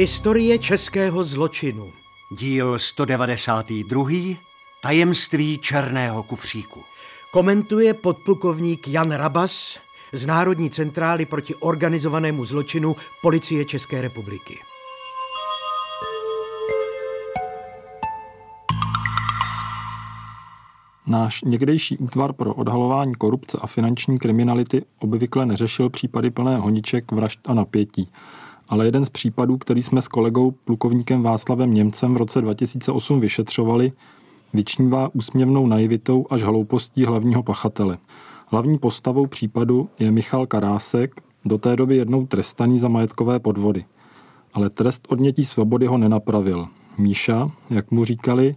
Historie českého zločinu. Díl 192. Tajemství černého kufříku. Komentuje podplukovník Jan Rabas z Národní centrály proti organizovanému zločinu Policie České republiky. Náš někdejší útvar pro odhalování korupce a finanční kriminality obvykle neřešil případy plné honiček, vražd a napětí. Ale jeden z případů, který jsme s kolegou plukovníkem Václavem Němcem v roce 2008 vyšetřovali, vyčnívá úsměvnou naivitou až hloupostí hlavního pachatele. Hlavní postavou případu je Michal Karásek, do té doby jednou trestaný za majetkové podvody. Ale trest odnětí svobody ho nenapravil. Míša, jak mu říkali,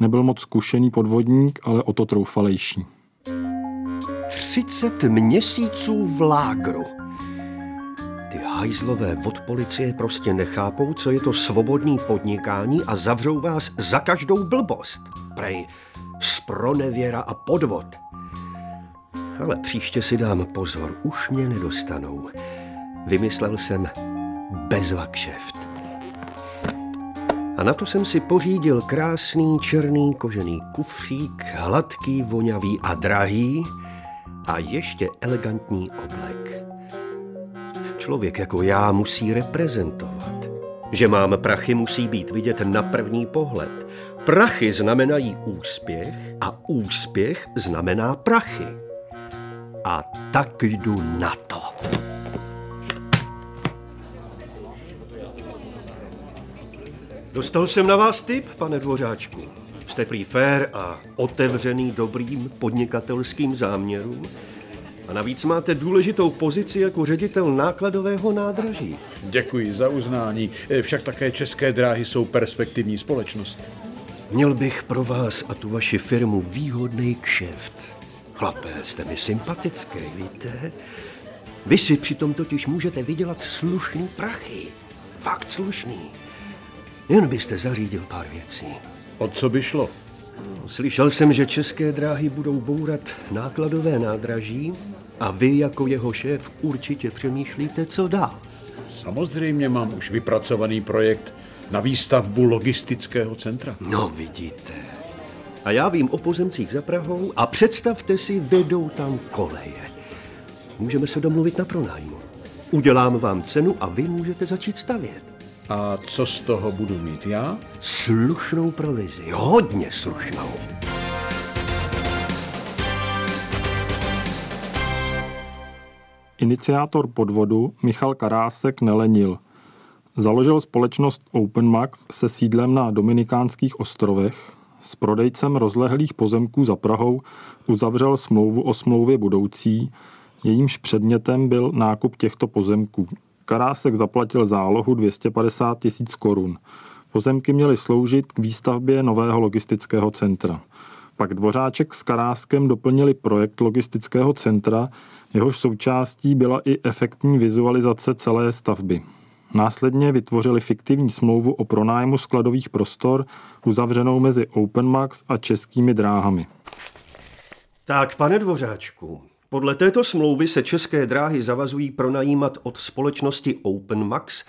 nebyl moc zkušený podvodník, ale o to troufalejší. 30 měsíců v lágru. Ty hajzlové od policie prostě nechápou, co je to svobodný podnikání a zavřou vás za každou blbost. Prej, spronevěra a podvod. Ale příště si dám pozor, už mě nedostanou. Vymyslel jsem bezvakšeft. A na to jsem si pořídil krásný černý kožený kufřík, hladký, vonavý a drahý a ještě elegantní oblek. Člověk jako já musí reprezentovat. Že mám prachy, musí být vidět na první pohled. Prachy znamenají úspěch a úspěch znamená prachy. A tak jdu na to. Dostal jsem na vás tip, pane Dvořáčku. Jste prý fér a otevřený dobrým podnikatelským záměrům. A navíc máte důležitou pozici jako ředitel nákladového nádraží. Děkuji za uznání. Však také české dráhy jsou perspektivní společnost. Měl bych pro vás a tu vaši firmu výhodný kšeft. Chlapé, jste mi sympatické, víte? Vy si přitom totiž můžete vydělat slušný prachy. Fakt slušný. Jen byste zařídil pár věcí. O co by šlo? Slyšel jsem, že české dráhy budou bourat nákladové nádraží a vy jako jeho šéf určitě přemýšlíte, co dál. Samozřejmě mám už vypracovaný projekt na výstavbu logistického centra. No vidíte. A já vím o pozemcích za Prahou a představte si, vedou tam koleje. Můžeme se domluvit na pronájmu. Udělám vám cenu a vy můžete začít stavět. A co z toho budu mít já? Slušnou provizi, hodně slušnou. Iniciátor podvodu Michal Karásek nelenil. Založil společnost OpenMax se sídlem na Dominikánských ostrovech. S prodejcem rozlehlých pozemků za Prahou uzavřel smlouvu o smlouvě budoucí, jejímž předmětem byl nákup těchto pozemků. Karásek zaplatil zálohu 250 tisíc korun. Pozemky měly sloužit k výstavbě nového logistického centra. Pak Dvořáček s Karáskem doplnili projekt logistického centra, jehož součástí byla i efektní vizualizace celé stavby. Následně vytvořili fiktivní smlouvu o pronájmu skladových prostor uzavřenou mezi OpenMax a českými dráhami. Tak, pane Dvořáčku, podle této smlouvy se české dráhy zavazují pronajímat od společnosti OpenMax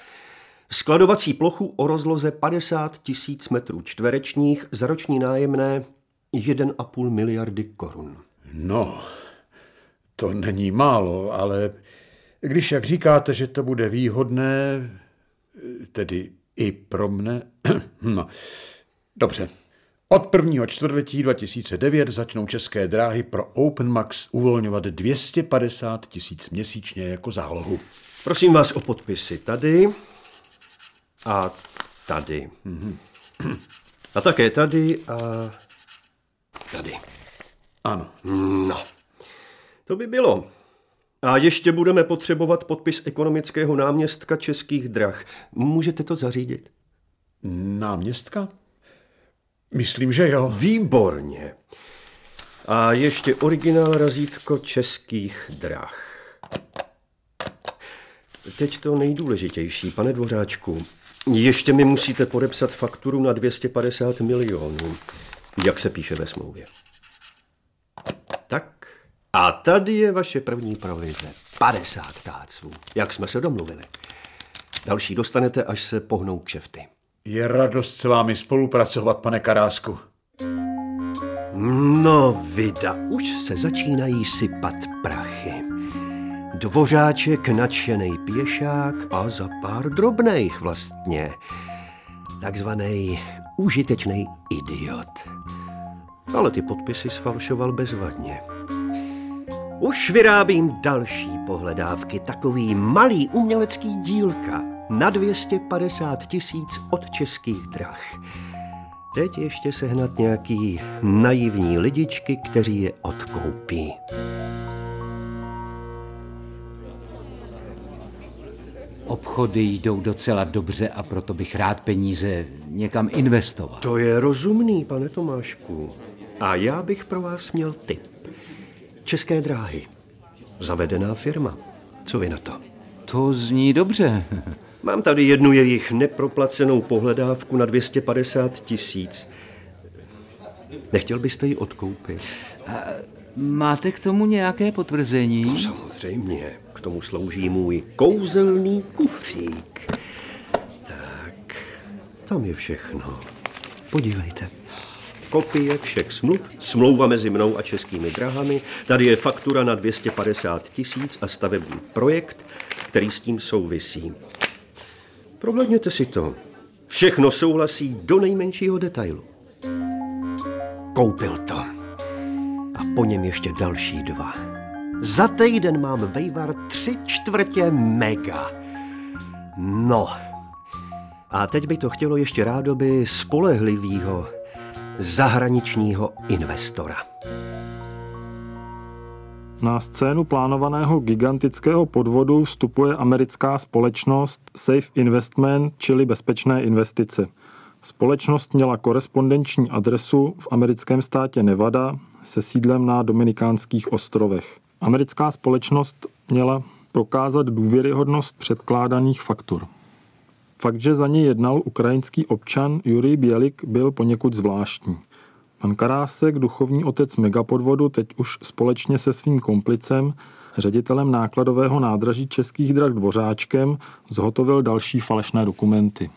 skladovací plochu o rozloze 50 tisíc metrů čtverečních za roční nájemné 1,5 miliardy korun. No, to není málo, ale když, jak říkáte, že to bude výhodné, tedy i pro mne, no, dobře. Od prvního čtvrtletí 2009 začnou české dráhy pro OpenMax uvolňovat 250 tisíc měsíčně jako zálohu. Prosím vás o podpisy tady a tady. A také tady a tady. Ano. No, to by bylo. A ještě budeme potřebovat podpis ekonomického náměstka českých drah. Můžete to zařídit? Náměstka? Myslím, že jo. Výborně. A ještě originál razítko českých drah. Teď to nejdůležitější, pane Dvořáčku. Ještě mi musíte podepsat fakturu na 250 milionů, jak se píše ve smlouvě. Tak, a tady je vaše první provize. 50 táců, jak jsme se domluvili. Další dostanete, až se pohnou kšefty. Je radost s vámi spolupracovat, pane Karásku. No, vida, už se začínají sypat prachy. Dvořáček nadšený pěšák a za pár drobných vlastně. Takzvaný užitečný idiot. Ale ty podpisy sfalšoval bezvadně. Už vyrábím další pohledávky, takový malý umělecký dílka na 250 tisíc od českých drah. Teď ještě sehnat nějaký naivní lidičky, kteří je odkoupí. Obchody jdou docela dobře a proto bych rád peníze někam investoval. To je rozumný, pane Tomášku. A já bych pro vás měl tip. České dráhy. Zavedená firma. Co vy na to? To zní dobře. Mám tady jednu jejich neproplacenou pohledávku na 250 tisíc. Nechtěl byste ji odkoupit? Máte k tomu nějaké potvrzení? No, samozřejmě. K tomu slouží můj kouzelný kufřík. Tak, tam je všechno. Podívejte. Kopie všech smluv, smlouva mezi mnou a českými drahami, tady je faktura na 250 tisíc a stavební projekt, který s tím souvisí. Prohlédněte si to. Všechno souhlasí do nejmenšího detailu. Koupil to. A po něm ještě další dva. Za týden mám vejvar tři čtvrtě mega. No. A teď by to chtělo ještě rádoby spolehlivýho zahraničního investora. Na scénu plánovaného gigantického podvodu vstupuje americká společnost Safe Investment, čili bezpečné investice. Společnost měla korespondenční adresu v americkém státě Nevada se sídlem na Dominikánských ostrovech. Americká společnost měla prokázat důvěryhodnost předkládaných faktur. Fakt, že za ní jednal ukrajinský občan Jurij Bělik, byl poněkud zvláštní. Pan Karásek, duchovní otec megapodvodu, teď už společně se svým komplicem, ředitelem nákladového nádraží Českých drah Dvořáčkem, zhotovil další falešné dokumenty.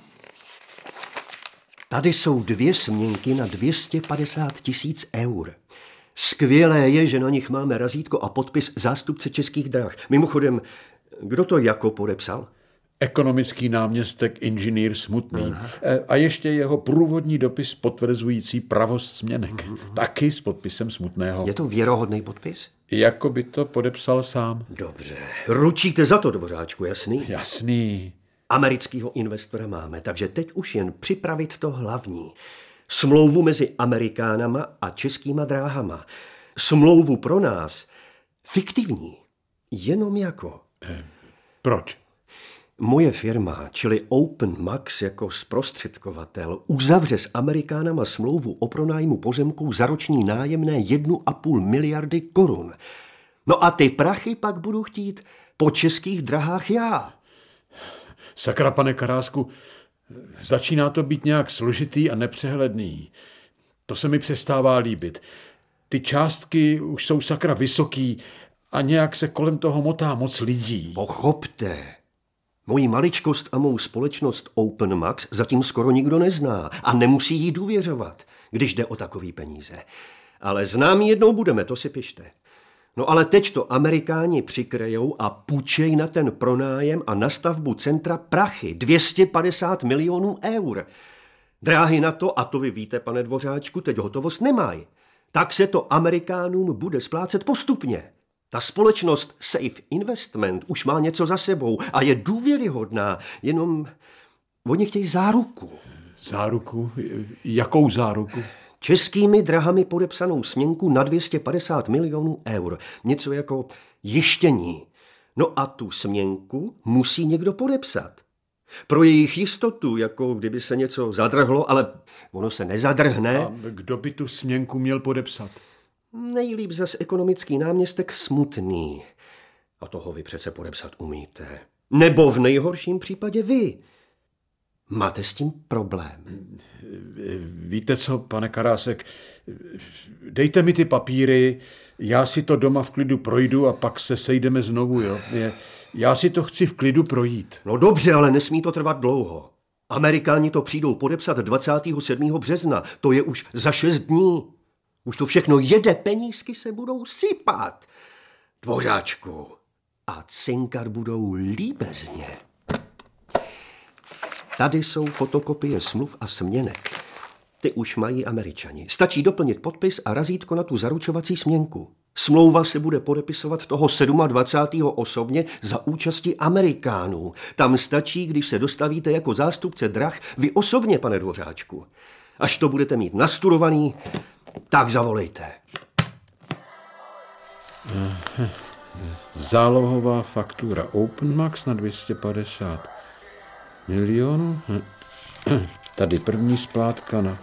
Tady jsou dvě směnky na 250 tisíc eur. Skvělé je, že na nich máme razítko a podpis zástupce českých drah. Mimochodem, kdo to jako podepsal? Ekonomický náměstek inženýr Smutný. Aha. A ještě jeho průvodní dopis potvrzující pravost směnek. Aha. Taky s podpisem Smutného. Je to věrohodný podpis? Jako by to podepsal sám. Dobře. Ručíte za to, dvořáčku, jasný? Jasný. Amerického investora máme, takže teď už jen připravit to hlavní. Smlouvu mezi Amerikánama a českýma dráhama. Smlouvu pro nás fiktivní. Jenom jako. Eh, proč? Moje firma, čili Open Max jako zprostředkovatel, uzavře s Amerikánama smlouvu o pronájmu pozemků za roční nájemné 1,5 miliardy korun. No a ty prachy pak budu chtít po českých drahách já. Sakra, pane Karásku, začíná to být nějak složitý a nepřehledný. To se mi přestává líbit. Ty částky už jsou sakra vysoký a nějak se kolem toho motá moc lidí. Pochopte, Moji maličkost a mou společnost Open Max zatím skoro nikdo nezná a nemusí jí důvěřovat, když jde o takový peníze. Ale známí jednou budeme, to si pište. No ale teď to amerikáni přikrejou a půjčej na ten pronájem a na stavbu centra prachy 250 milionů eur. Dráhy na to, a to vy víte, pane Dvořáčku, teď hotovost nemají. Tak se to Amerikánům bude splácet postupně. Ta společnost Safe Investment už má něco za sebou a je důvěryhodná, jenom oni chtějí záruku. Záruku? Jakou záruku? Českými drahami podepsanou směnku na 250 milionů eur. Něco jako jištění. No a tu směnku musí někdo podepsat. Pro jejich jistotu, jako kdyby se něco zadrhlo, ale ono se nezadrhne. A kdo by tu směnku měl podepsat? Nejlíp zas ekonomický náměstek smutný. A toho vy přece podepsat umíte. Nebo v nejhorším případě vy. Máte s tím problém? Víte co, pane Karásek, dejte mi ty papíry, já si to doma v klidu projdu a pak se sejdeme znovu, jo. Je, Já si to chci v klidu projít. No dobře, ale nesmí to trvat dlouho. Amerikáni to přijdou podepsat 27. března. To je už za šest dní. Už to všechno jede, penízky se budou sypat. Dvořáčku. A cinkat budou líbezně. Tady jsou fotokopie smluv a směnek. Ty už mají američani. Stačí doplnit podpis a razítko na tu zaručovací směnku. Smlouva se bude podepisovat toho 27. osobně za účasti Amerikánů. Tam stačí, když se dostavíte jako zástupce drah vy osobně, pane Dvořáčku. Až to budete mít nastudovaný, tak zavolejte. Zálohová faktura OpenMax na 250 milionů. Tady první splátka na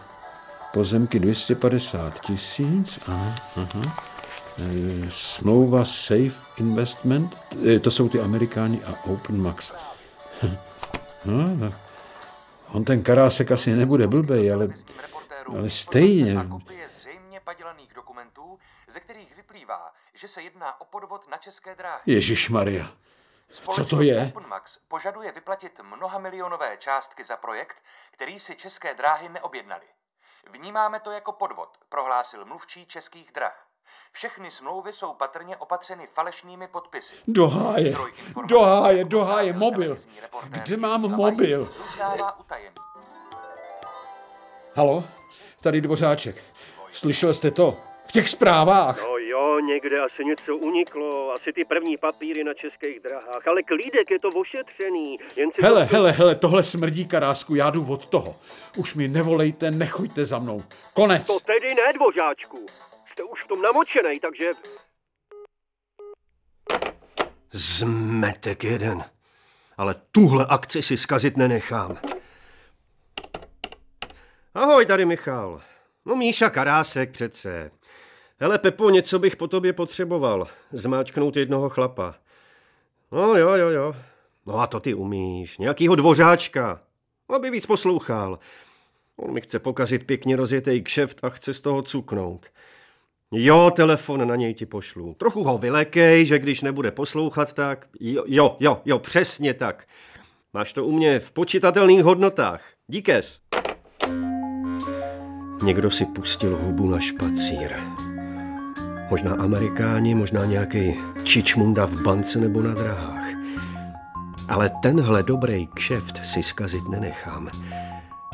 pozemky 250 tisíc. Aha, aha. E, smlouva Safe Investment, e, to jsou ty Amerikáni a OpenMax. No, no. On ten karásek asi nebude blbej, ale, ale stejně. Padělaných dokumentů, ze kterých vyplývá, že se jedná o podvod na české dráhy. Ježíš Maria. Co to je? OpenMax požaduje vyplatit mnoha milionové částky za projekt, který si české dráhy neobjednali. Vnímáme to jako podvod, prohlásil mluvčí českých drah. Všechny smlouvy jsou patrně opatřeny falešnými podpisy. Do háje, do háje, do háje, mobil. Kde mám mobil? Halo, tady Dvořáček. Slyšel jste to? V těch zprávách. No jo, někde asi něco uniklo, asi ty první papíry na českých drahách, ale klídek je to ošetřený. Jen si hele, to... hele, hele, tohle smrdí karásku, já jdu od toho. Už mi nevolejte, nechoďte za mnou. Konec. To tedy ne, dvořáčku. Jste už v tom namočený, takže... Zmetek jeden. Ale tuhle akci si zkazit nenechám. Ahoj, tady Michal. No Míša Karásek přece. Hele, Pepo, něco bych po tobě potřeboval. Zmáčknout jednoho chlapa. No jo, jo, jo. No a to ty umíš. Nějakýho dvořáčka. Aby víc poslouchal. On mi chce pokazit pěkně rozjetý kšeft a chce z toho cuknout. Jo, telefon na něj ti pošlu. Trochu ho vylekej, že když nebude poslouchat, tak... Jo, jo, jo, jo přesně tak. Máš to u mě v počítatelných hodnotách. Díkes. Někdo si pustil hubu na špacír. Možná Amerikáni, možná nějaký čičmunda v bance nebo na drahách. Ale tenhle dobrý kšeft si zkazit nenechám.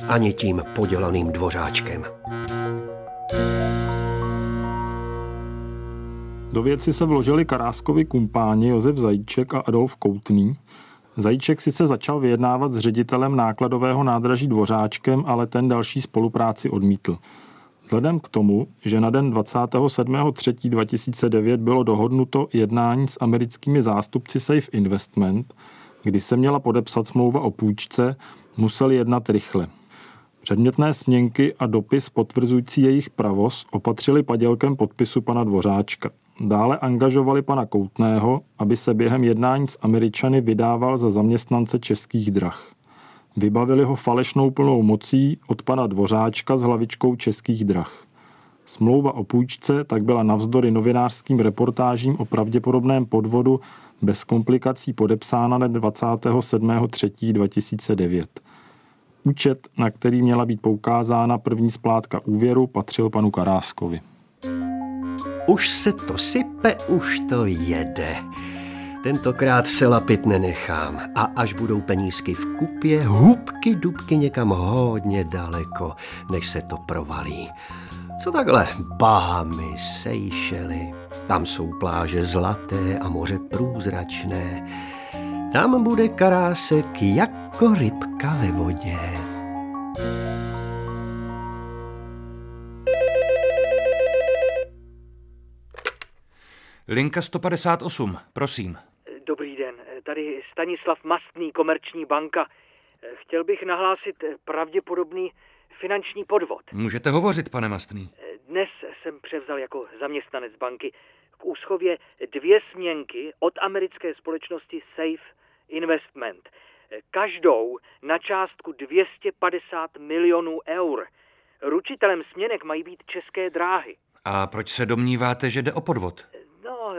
Ani tím podělaným dvořáčkem. Do věci se vložili Karáskovi kumpáni Josef Zajíček a Adolf Koutný. Zajíček sice začal vyjednávat s ředitelem nákladového nádraží Dvořáčkem, ale ten další spolupráci odmítl. Vzhledem k tomu, že na den 27.3.2009 bylo dohodnuto jednání s americkými zástupci Safe Investment, kdy se měla podepsat smlouva o půjčce, museli jednat rychle. Předmětné směnky a dopis potvrzující jejich pravost opatřili padělkem podpisu pana Dvořáčka. Dále angažovali pana Koutného, aby se během jednání s Američany vydával za zaměstnance českých drah. Vybavili ho falešnou plnou mocí od pana Dvořáčka s hlavičkou českých drah. Smlouva o půjčce tak byla navzdory novinářským reportážím o pravděpodobném podvodu bez komplikací podepsána na 27.3.2009. Účet, na který měla být poukázána první splátka úvěru, patřil panu Karáskovi. Už se to sype, už to jede. Tentokrát se lapit nenechám a až budou penízky v kupě, hubky dubky někam hodně daleko, než se to provalí. Co takhle? Bahamy, Seychely, tam jsou pláže zlaté a moře průzračné. Tam bude karásek jako rybka ve vodě. Linka 158, prosím. Dobrý den, tady Stanislav Mastný, Komerční banka. Chtěl bych nahlásit pravděpodobný finanční podvod. Můžete hovořit, pane Mastný. Dnes jsem převzal jako zaměstnanec banky k úschově dvě směnky od americké společnosti Safe Investment. Každou na částku 250 milionů eur. Ručitelem směnek mají být české dráhy. A proč se domníváte, že jde o podvod? No,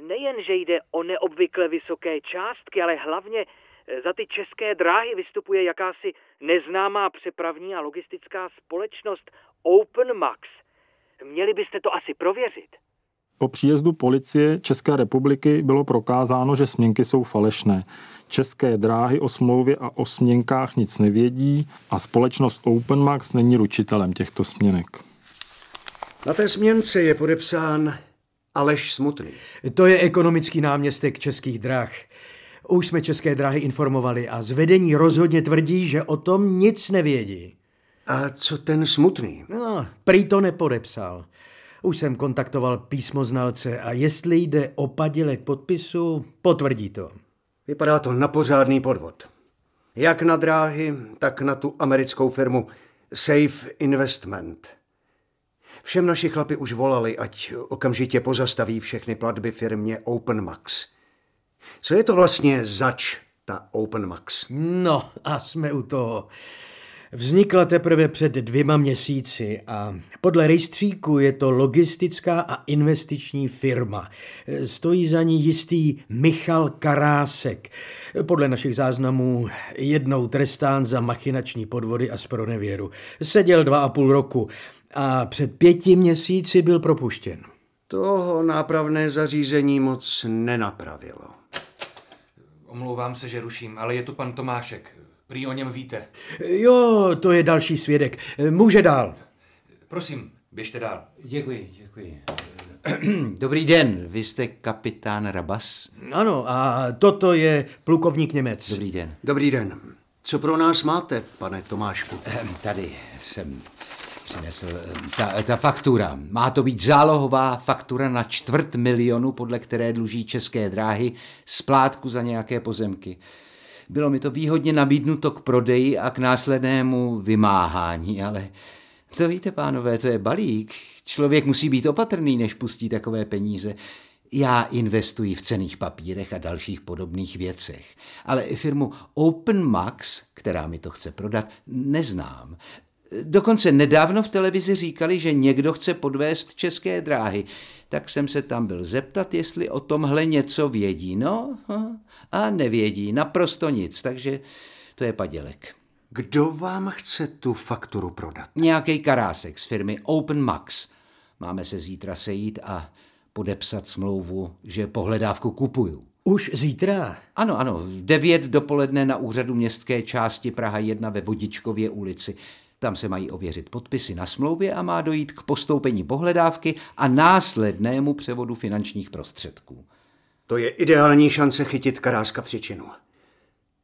nejen, že jde o neobvykle vysoké částky, ale hlavně za ty české dráhy vystupuje jakási neznámá přepravní a logistická společnost OpenMax. Měli byste to asi prověřit. Po příjezdu policie České republiky bylo prokázáno, že směnky jsou falešné. České dráhy o smlouvě a o směnkách nic nevědí a společnost OpenMax není ručitelem těchto směnek. Na té směnce je podepsán Aleš Smutný. To je ekonomický náměstek českých drah. Už jsme české dráhy informovali a zvedení rozhodně tvrdí, že o tom nic nevědí. A co ten Smutný? No, prý to nepodepsal. Už jsem kontaktoval písmoznalce a jestli jde o padilek podpisu, potvrdí to. Vypadá to na pořádný podvod. Jak na dráhy, tak na tu americkou firmu Safe Investment. Všem naši chlapi už volali, ať okamžitě pozastaví všechny platby firmě OpenMax. Co je to vlastně zač, ta OpenMax? No a jsme u toho. Vznikla teprve před dvěma měsíci a podle rejstříku je to logistická a investiční firma. Stojí za ní jistý Michal Karásek. Podle našich záznamů jednou trestán za machinační podvody a spronevěru. Seděl dva a půl roku a před pěti měsíci byl propuštěn. Toho nápravné zařízení moc nenapravilo. Omlouvám se, že ruším, ale je tu pan Tomášek. Prý o něm víte. Jo, to je další svědek. Může dál. Prosím, běžte dál. Děkuji, děkuji. Dobrý den, vy jste kapitán Rabas? Ano, a toto je plukovník Němec. Dobrý den. Dobrý den. Co pro nás máte, pane Tomášku? Ehm, Tady jsem přinesl ehm, ta, ta faktura. Má to být zálohová faktura na čtvrt milionu, podle které dluží české dráhy splátku za nějaké pozemky. Bylo mi to výhodně nabídnuto k prodeji a k následnému vymáhání, ale to víte, pánové, to je balík. Člověk musí být opatrný, než pustí takové peníze. Já investuji v cených papírech a dalších podobných věcech. Ale firmu OpenMax, která mi to chce prodat, neznám. Dokonce nedávno v televizi říkali, že někdo chce podvést české dráhy. Tak jsem se tam byl zeptat, jestli o tomhle něco vědí. No a nevědí, naprosto nic, takže to je padělek. Kdo vám chce tu fakturu prodat? Nějaký karásek z firmy OpenMax. Máme se zítra sejít a podepsat smlouvu, že pohledávku kupuju. Už zítra? Ano, ano, v devět dopoledne na úřadu městské části Praha 1 ve Vodičkově ulici. Tam se mají ověřit podpisy na smlouvě a má dojít k postoupení pohledávky a následnému převodu finančních prostředků. To je ideální šance chytit Karáska příčinu.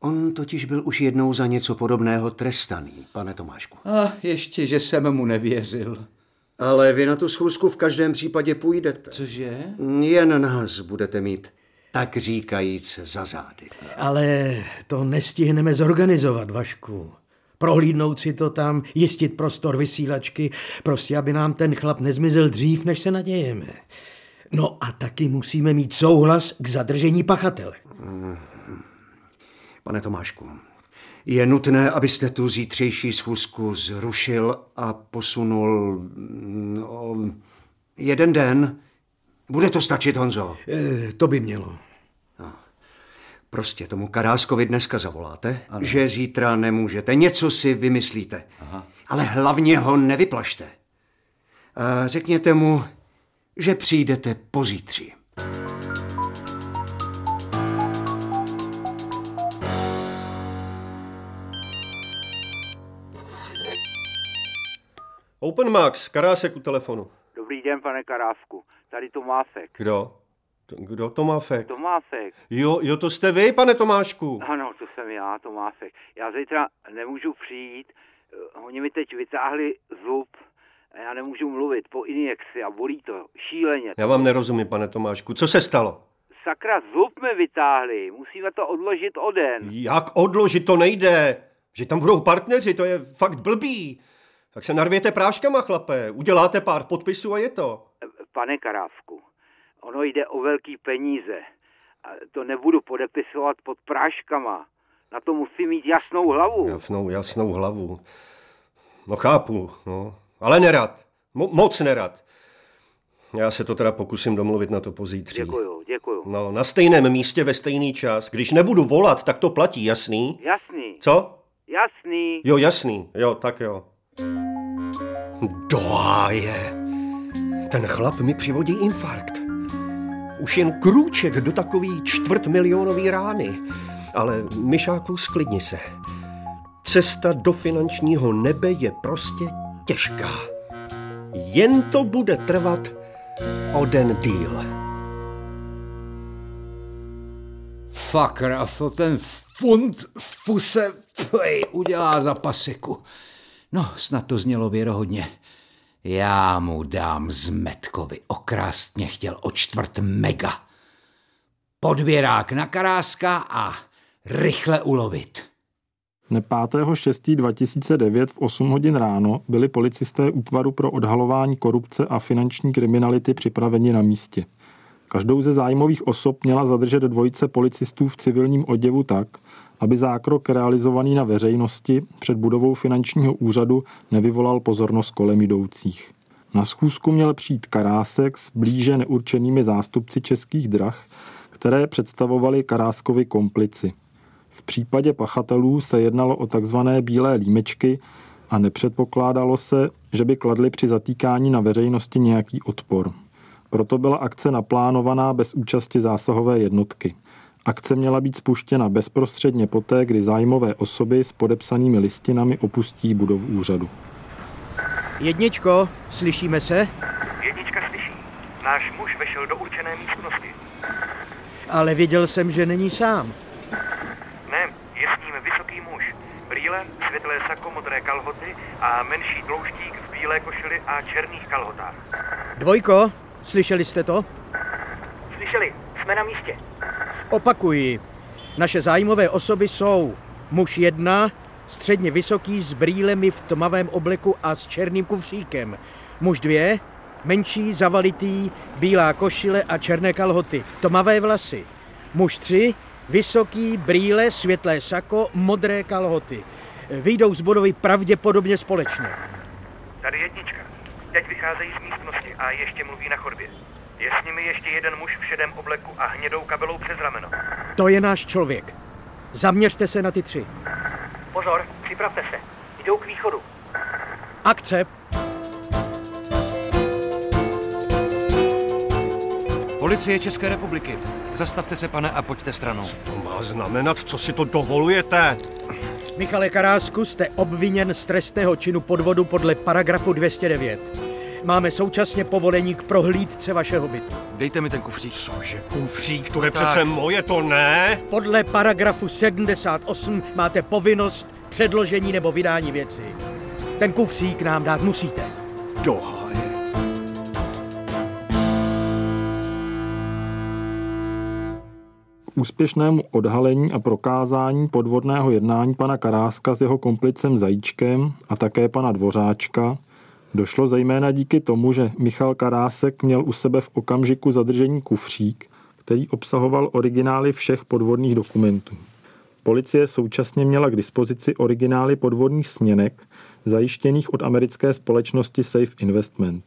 On totiž byl už jednou za něco podobného trestaný, pane Tomášku. A ještě, že jsem mu nevěřil. Ale vy na tu schůzku v každém případě půjdete. Cože? Jen nás budete mít, tak říkajíc, za zády. Ale to nestihneme zorganizovat, Vašku. Prohlídnout si to tam, jistit prostor vysílačky, prostě aby nám ten chlap nezmizel dřív, než se nadějeme. No a taky musíme mít souhlas k zadržení pachatele. Pane Tomášku, je nutné, abyste tu zítřejší schůzku zrušil a posunul mm, o jeden den. Bude to stačit, Honzo? E, to by mělo. Prostě tomu Karáskovi dneska zavoláte, ano. že zítra nemůžete, něco si vymyslíte. Aha. Ale hlavně ho nevyplašte. A řekněte mu, že přijdete pozítří. Open Max, Karásek u telefonu. Dobrý den, pane Karásku. Tady Tomášek. Kdo? To- Kdo Tomáfek? Tomášek. Jo, jo, to jste vy, pane Tomášku. Ano, to jsem já, Tomášek. Já zítra nemůžu přijít. eh, Oni mi teď vytáhli zub. a Já nemůžu mluvit po injekci a bolí to šíleně. Já vám nerozumím, pane Tomášku. Co se stalo? Sakra, zub mi vytáhli. Musíme to odložit o den. Jak odložit to nejde? Že tam budou partneři, to je fakt blbý. Tak se narvěte práškama, chlape. Uděláte pár podpisů a je to. Pane Karávku, ono jde o velký peníze. A to nebudu podepisovat pod práškama. Na to musím mít jasnou hlavu. Jasnou, jasnou hlavu. No chápu, no. Ale nerad. Mo- moc nerad. Já se to teda pokusím domluvit na to pozítří. Děkuju, děkuju. No, na stejném místě ve stejný čas. Když nebudu volat, tak to platí, jasný? Jasný, Co? jasný. Jo, jasný. Jo, tak jo. Doáje. Ten chlap mi přivodí infarkt. Už jen krůček do takový čtvrtmilionový rány. Ale Myšáku, sklidni se. Cesta do finančního nebe je prostě těžká. Jen to bude trvat o den díl. Fakr, a ten funt v puse pej, udělá za pasiku? No, snad to znělo věrohodně. Já mu dám zmetkovi, okrást mě chtěl o čtvrt mega. Podběrák na karáska a rychle ulovit. Dne 5.6.2009 v 8 hodin ráno byli policisté útvaru pro odhalování korupce a finanční kriminality připraveni na místě. Každou ze zájmových osob měla zadržet dvojice policistů v civilním oděvu tak, aby zákrok realizovaný na veřejnosti před budovou finančního úřadu nevyvolal pozornost kolem jdoucích. Na schůzku měl přijít Karásek s blíže neurčenými zástupci českých drah, které představovali Karáskovi komplici. V případě pachatelů se jednalo o takzvané bílé límečky a nepředpokládalo se, že by kladli při zatýkání na veřejnosti nějaký odpor. Proto byla akce naplánovaná bez účasti zásahové jednotky. Akce měla být spuštěna bezprostředně poté, kdy zájmové osoby s podepsanými listinami opustí budovu úřadu. Jedničko, slyšíme se? Jednička slyší. Náš muž vešel do určené místnosti. Ale věděl jsem, že není sám. Ne, je s ním vysoký muž. Brýle, světlé sako, modré kalhoty a menší tlouštík v bílé košili a černých kalhotách. Dvojko, slyšeli jste to? Slyšeli, jsme na místě. Opakuji. Naše zájmové osoby jsou muž jedna, středně vysoký s brýlemi v tmavém obleku a s černým kufříkem. Muž dvě, menší, zavalitý, bílá košile a černé kalhoty, tmavé vlasy. Muž tři, vysoký, brýle, světlé sako, modré kalhoty. Vyjdou z budovy pravděpodobně společně. Tady jednička. Teď vycházejí z místnosti a ještě mluví na chodbě. Je s nimi ještě jeden muž v šedém obleku a hnědou kabelou přes rameno. To je náš člověk. Zaměřte se na ty tři. Pozor, připravte se. Jdou k východu. Akce. Policie České republiky. Zastavte se, pane, a pojďte stranou. To má znamenat, co si to dovolujete? Michale Karásku, jste obviněn z trestného činu podvodu podle paragrafu 209. Máme současně povolení k prohlídce vašeho bytu. Dejte mi ten kufřík. Cože, kufřík, to je Tak. přece moje, to ne? Podle paragrafu 78 máte povinnost předložení nebo vydání věci. Ten kufřík nám dát musíte. Doháje. K úspěšnému odhalení a prokázání podvodného jednání pana Karáska s jeho komplicem Zajíčkem a také pana Dvořáčka došlo zejména díky tomu, že Michal Karásek měl u sebe v okamžiku zadržení kufřík, který obsahoval originály všech podvodných dokumentů. Policie současně měla k dispozici originály podvodných směnek, zajištěných od americké společnosti Safe Investment.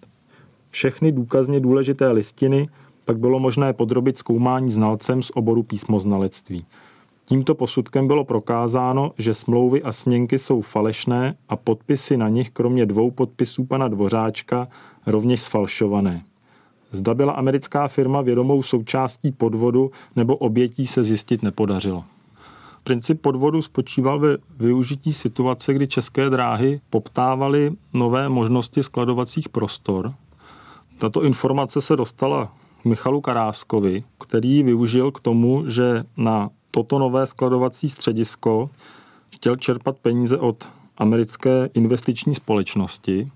Všechny důkazně důležité listiny pak bylo možné podrobit zkoumání znalcem z oboru písmoznalectví. Tímto posudkem bylo prokázáno, že smlouvy a směnky jsou falešné a podpisy na nich kromě dvou podpisů pana Dvořáčka rovněž sfalšované. Zda byla americká firma vědomou součástí podvodu nebo obětí se zjistit nepodařilo. Princip podvodu spočíval ve využití situace, kdy české dráhy poptávaly nové možnosti skladovacích prostor. Tato informace se dostala Michalu Karáskovi, který ji využil k tomu, že na toto nové skladovací středisko chtěl čerpat peníze od americké investiční společnosti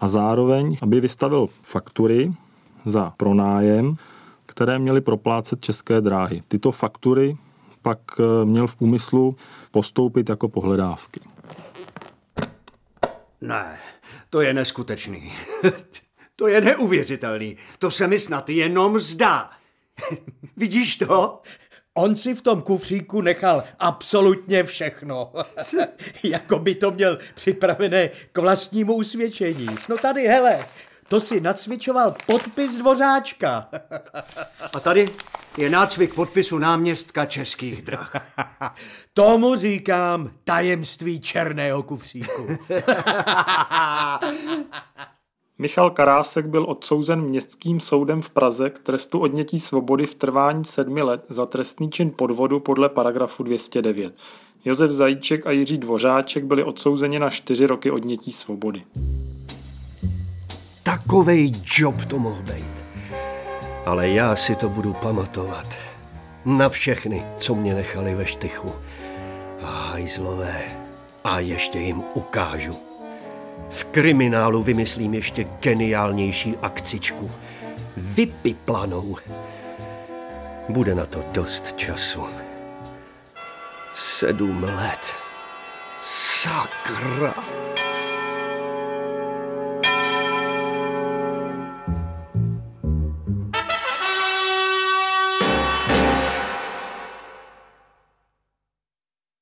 a zároveň, aby vystavil faktury za pronájem, které měly proplácet české dráhy. Tyto faktury pak eh, měl v úmyslu postoupit jako pohledávky. Ne, to je neskutečný. to je neuvěřitelný. To se mi snad jenom zdá. Vidíš to? On si v tom kufříku nechal absolutně všechno. jako by to měl připravené k vlastnímu usvědčení. No tady, hele, To si nacvičoval podpis dvořáčka. A tady je nácvik podpisu náměstka českých drah. Tomu říkám tajemství černého kufříku. Michal Karásek byl odsouzen městským soudem v Praze k trestu odnětí svobody v trvání sedmi let za trestný čin podvodu podle paragrafu 209. Josef Zajíček a Jiří Dvořáček byli odsouzeni na čtyři roky odnětí svobody. Takovej job to mohl být. Ale já si to budu pamatovat. Na všechny, co mě nechali ve štychu. Hajzlové. A ještě jim ukážu. V kriminálu vymyslím ještě geniálnější akcičku. Vypiplanou. Bude na to dost času. Sedm let. Sakra.